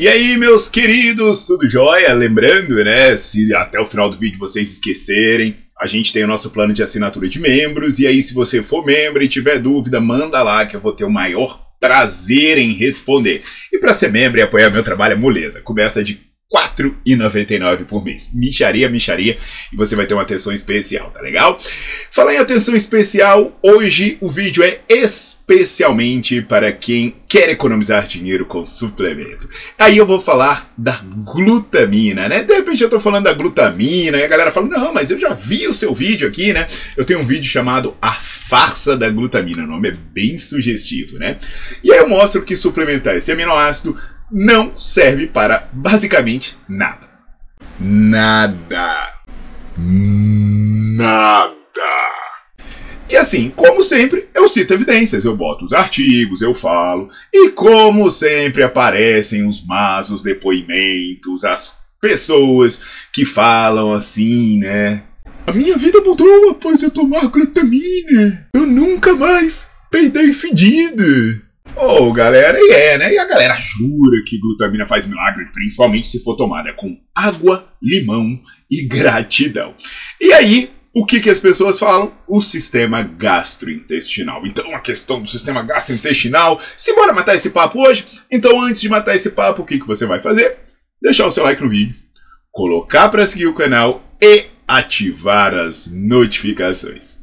E aí, meus queridos, tudo jóia? Lembrando, né, se até o final do vídeo vocês esquecerem, a gente tem o nosso plano de assinatura de membros, e aí se você for membro e tiver dúvida, manda lá que eu vou ter o maior prazer em responder. E para ser membro e apoiar meu trabalho é moleza. Começa de 4,99 por mês. Micharia, micharia, e você vai ter uma atenção especial, tá legal? Falar em atenção especial, hoje o vídeo é especialmente para quem quer economizar dinheiro com suplemento. Aí eu vou falar da glutamina, né? De repente eu tô falando da glutamina e a galera fala: "Não, mas eu já vi o seu vídeo aqui, né? Eu tenho um vídeo chamado A Farsa da Glutamina", o nome é bem sugestivo, né? E aí eu mostro que suplementar esse aminoácido não serve para basicamente nada. Nada. Nada. E assim, como sempre, eu cito evidências, eu boto os artigos, eu falo, e como sempre aparecem os más, os depoimentos, as pessoas que falam assim, né? A minha vida mudou após eu tomar glutamina. Eu nunca mais peidei fedido. Oh, galera, e é, né? E a galera jura que glutamina faz milagre, principalmente se for tomada com água, limão e gratidão. E aí, o que, que as pessoas falam? O sistema gastrointestinal. Então, a questão do sistema gastrointestinal. Se bora matar esse papo hoje? Então, antes de matar esse papo, o que, que você vai fazer? Deixar o seu like no vídeo, colocar para seguir o canal e ativar as notificações.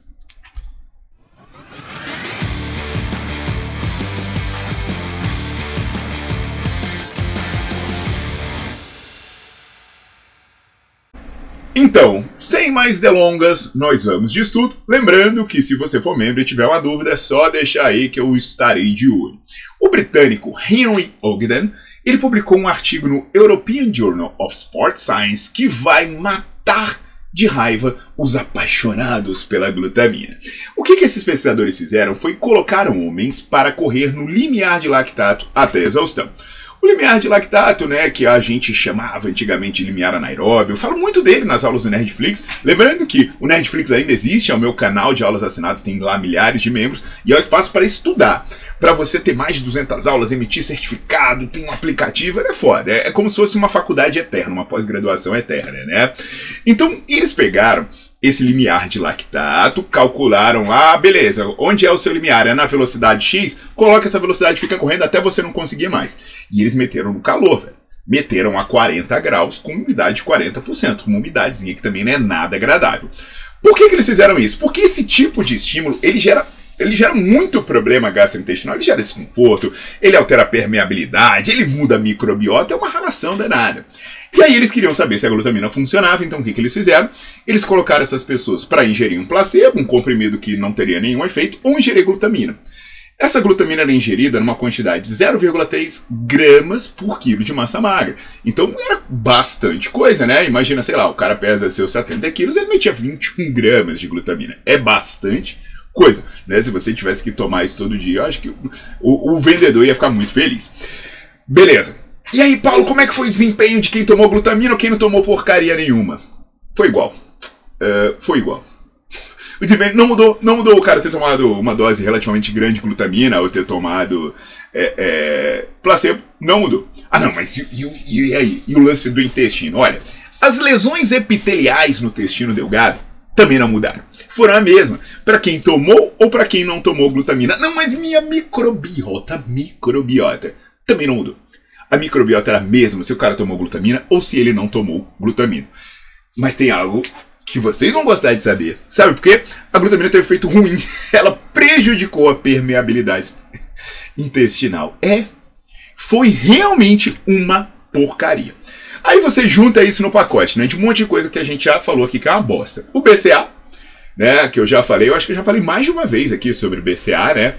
Então, sem mais delongas, nós vamos de estudo. Lembrando que se você for membro e tiver uma dúvida, é só deixar aí que eu estarei de olho. O britânico Henry Ogden, ele publicou um artigo no European Journal of Sport Science que vai matar de raiva os apaixonados pela glutamina. O que, que esses pesquisadores fizeram foi colocaram homens para correr no limiar de lactato até exaustão. Limiar de lactato, né, que a gente chamava antigamente de limiar anaeróbio, eu falo muito dele nas aulas do Nerdflix. Lembrando que o Nerdflix ainda existe, é o meu canal de aulas assinadas, tem lá milhares de membros, e é o espaço para estudar. Para você ter mais de 200 aulas, emitir certificado, tem um aplicativo, é foda. É, é como se fosse uma faculdade eterna, uma pós-graduação eterna, né? Então, eles pegaram esse limiar de lactato, calcularam, ah, beleza, onde é o seu limiar? É na velocidade X? Coloca essa velocidade, fica correndo até você não conseguir mais. E eles meteram no calor, velho. Meteram a 40 graus com umidade de 40%, uma umidadezinha que também não é nada agradável. Por que, que eles fizeram isso? Porque esse tipo de estímulo, ele gera ele gera muito problema gastrointestinal, ele gera desconforto, ele altera a permeabilidade, ele muda a microbiota, é uma relação danada. E aí eles queriam saber se a glutamina funcionava, então o que, que eles fizeram? Eles colocaram essas pessoas para ingerir um placebo, um comprimido que não teria nenhum efeito, ou ingerir glutamina. Essa glutamina era ingerida numa quantidade de 0,3 gramas por quilo de massa magra. Então era bastante coisa, né? Imagina, sei lá, o cara pesa seus 70 quilos, ele metia 21 gramas de glutamina. É bastante coisa, né? Se você tivesse que tomar isso todo dia, eu acho que o, o vendedor ia ficar muito feliz. Beleza. E aí, Paulo, como é que foi o desempenho de quem tomou glutamina ou quem não tomou porcaria nenhuma? Foi igual. Uh, foi igual. O desempenho não mudou, não mudou o cara ter tomado uma dose relativamente grande de glutamina ou ter tomado é, é, placebo. Não mudou. Ah, não, mas e, e, e aí? E o lance do intestino? Olha, as lesões epiteliais no intestino delgado também não mudaram. Foram a mesma para quem tomou ou para quem não tomou glutamina. Não, mas minha microbiota, microbiota, também não mudou. a microbiota era a mesma se o cara tomou glutamina ou se ele não tomou glutamina. Mas tem algo que vocês vão gostar de saber. Sabe por quê? A glutamina tem um efeito ruim. Ela prejudicou a permeabilidade intestinal. É, foi realmente uma porcaria. Aí você junta isso no pacote, né? De um monte de coisa que a gente já falou aqui que é uma bosta. O BCA, né? Que eu já falei, eu acho que eu já falei mais de uma vez aqui sobre BCA, né?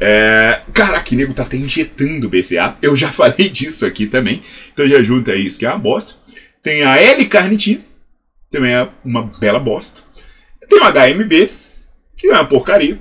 É, caraca, nego tá até injetando BCA. Eu já falei disso aqui também. Então já junta isso que é uma bosta. Tem a L-carnitina, também é uma bela bosta. Tem o HMB, que é uma porcaria.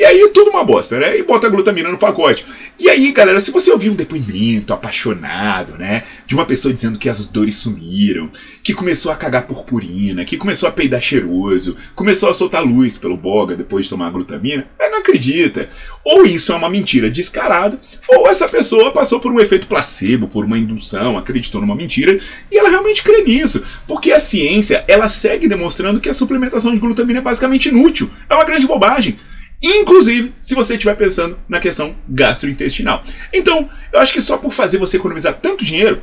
E aí tudo uma bosta, né? E bota a glutamina no pacote. E aí, galera, se você ouvir um depoimento apaixonado, né? De uma pessoa dizendo que as dores sumiram, que começou a cagar purpurina, que começou a peidar cheiroso, começou a soltar luz pelo boga depois de tomar a glutamina, é, não acredita. Ou isso é uma mentira descarada, ou essa pessoa passou por um efeito placebo, por uma indução, acreditou numa mentira, e ela realmente crê nisso. Porque a ciência, ela segue demonstrando que a suplementação de glutamina é basicamente inútil. É uma grande bobagem. Inclusive, se você estiver pensando na questão gastrointestinal. Então, eu acho que só por fazer você economizar tanto dinheiro,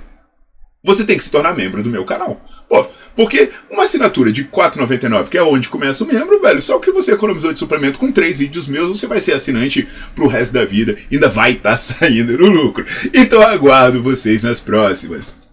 você tem que se tornar membro do meu canal. Pô, porque uma assinatura de R$ 4,99, que é onde começa o membro, velho, só o que você economizou de suplemento com três vídeos meus, você vai ser assinante pro resto da vida, ainda vai estar tá saindo no lucro. Então aguardo vocês nas próximas.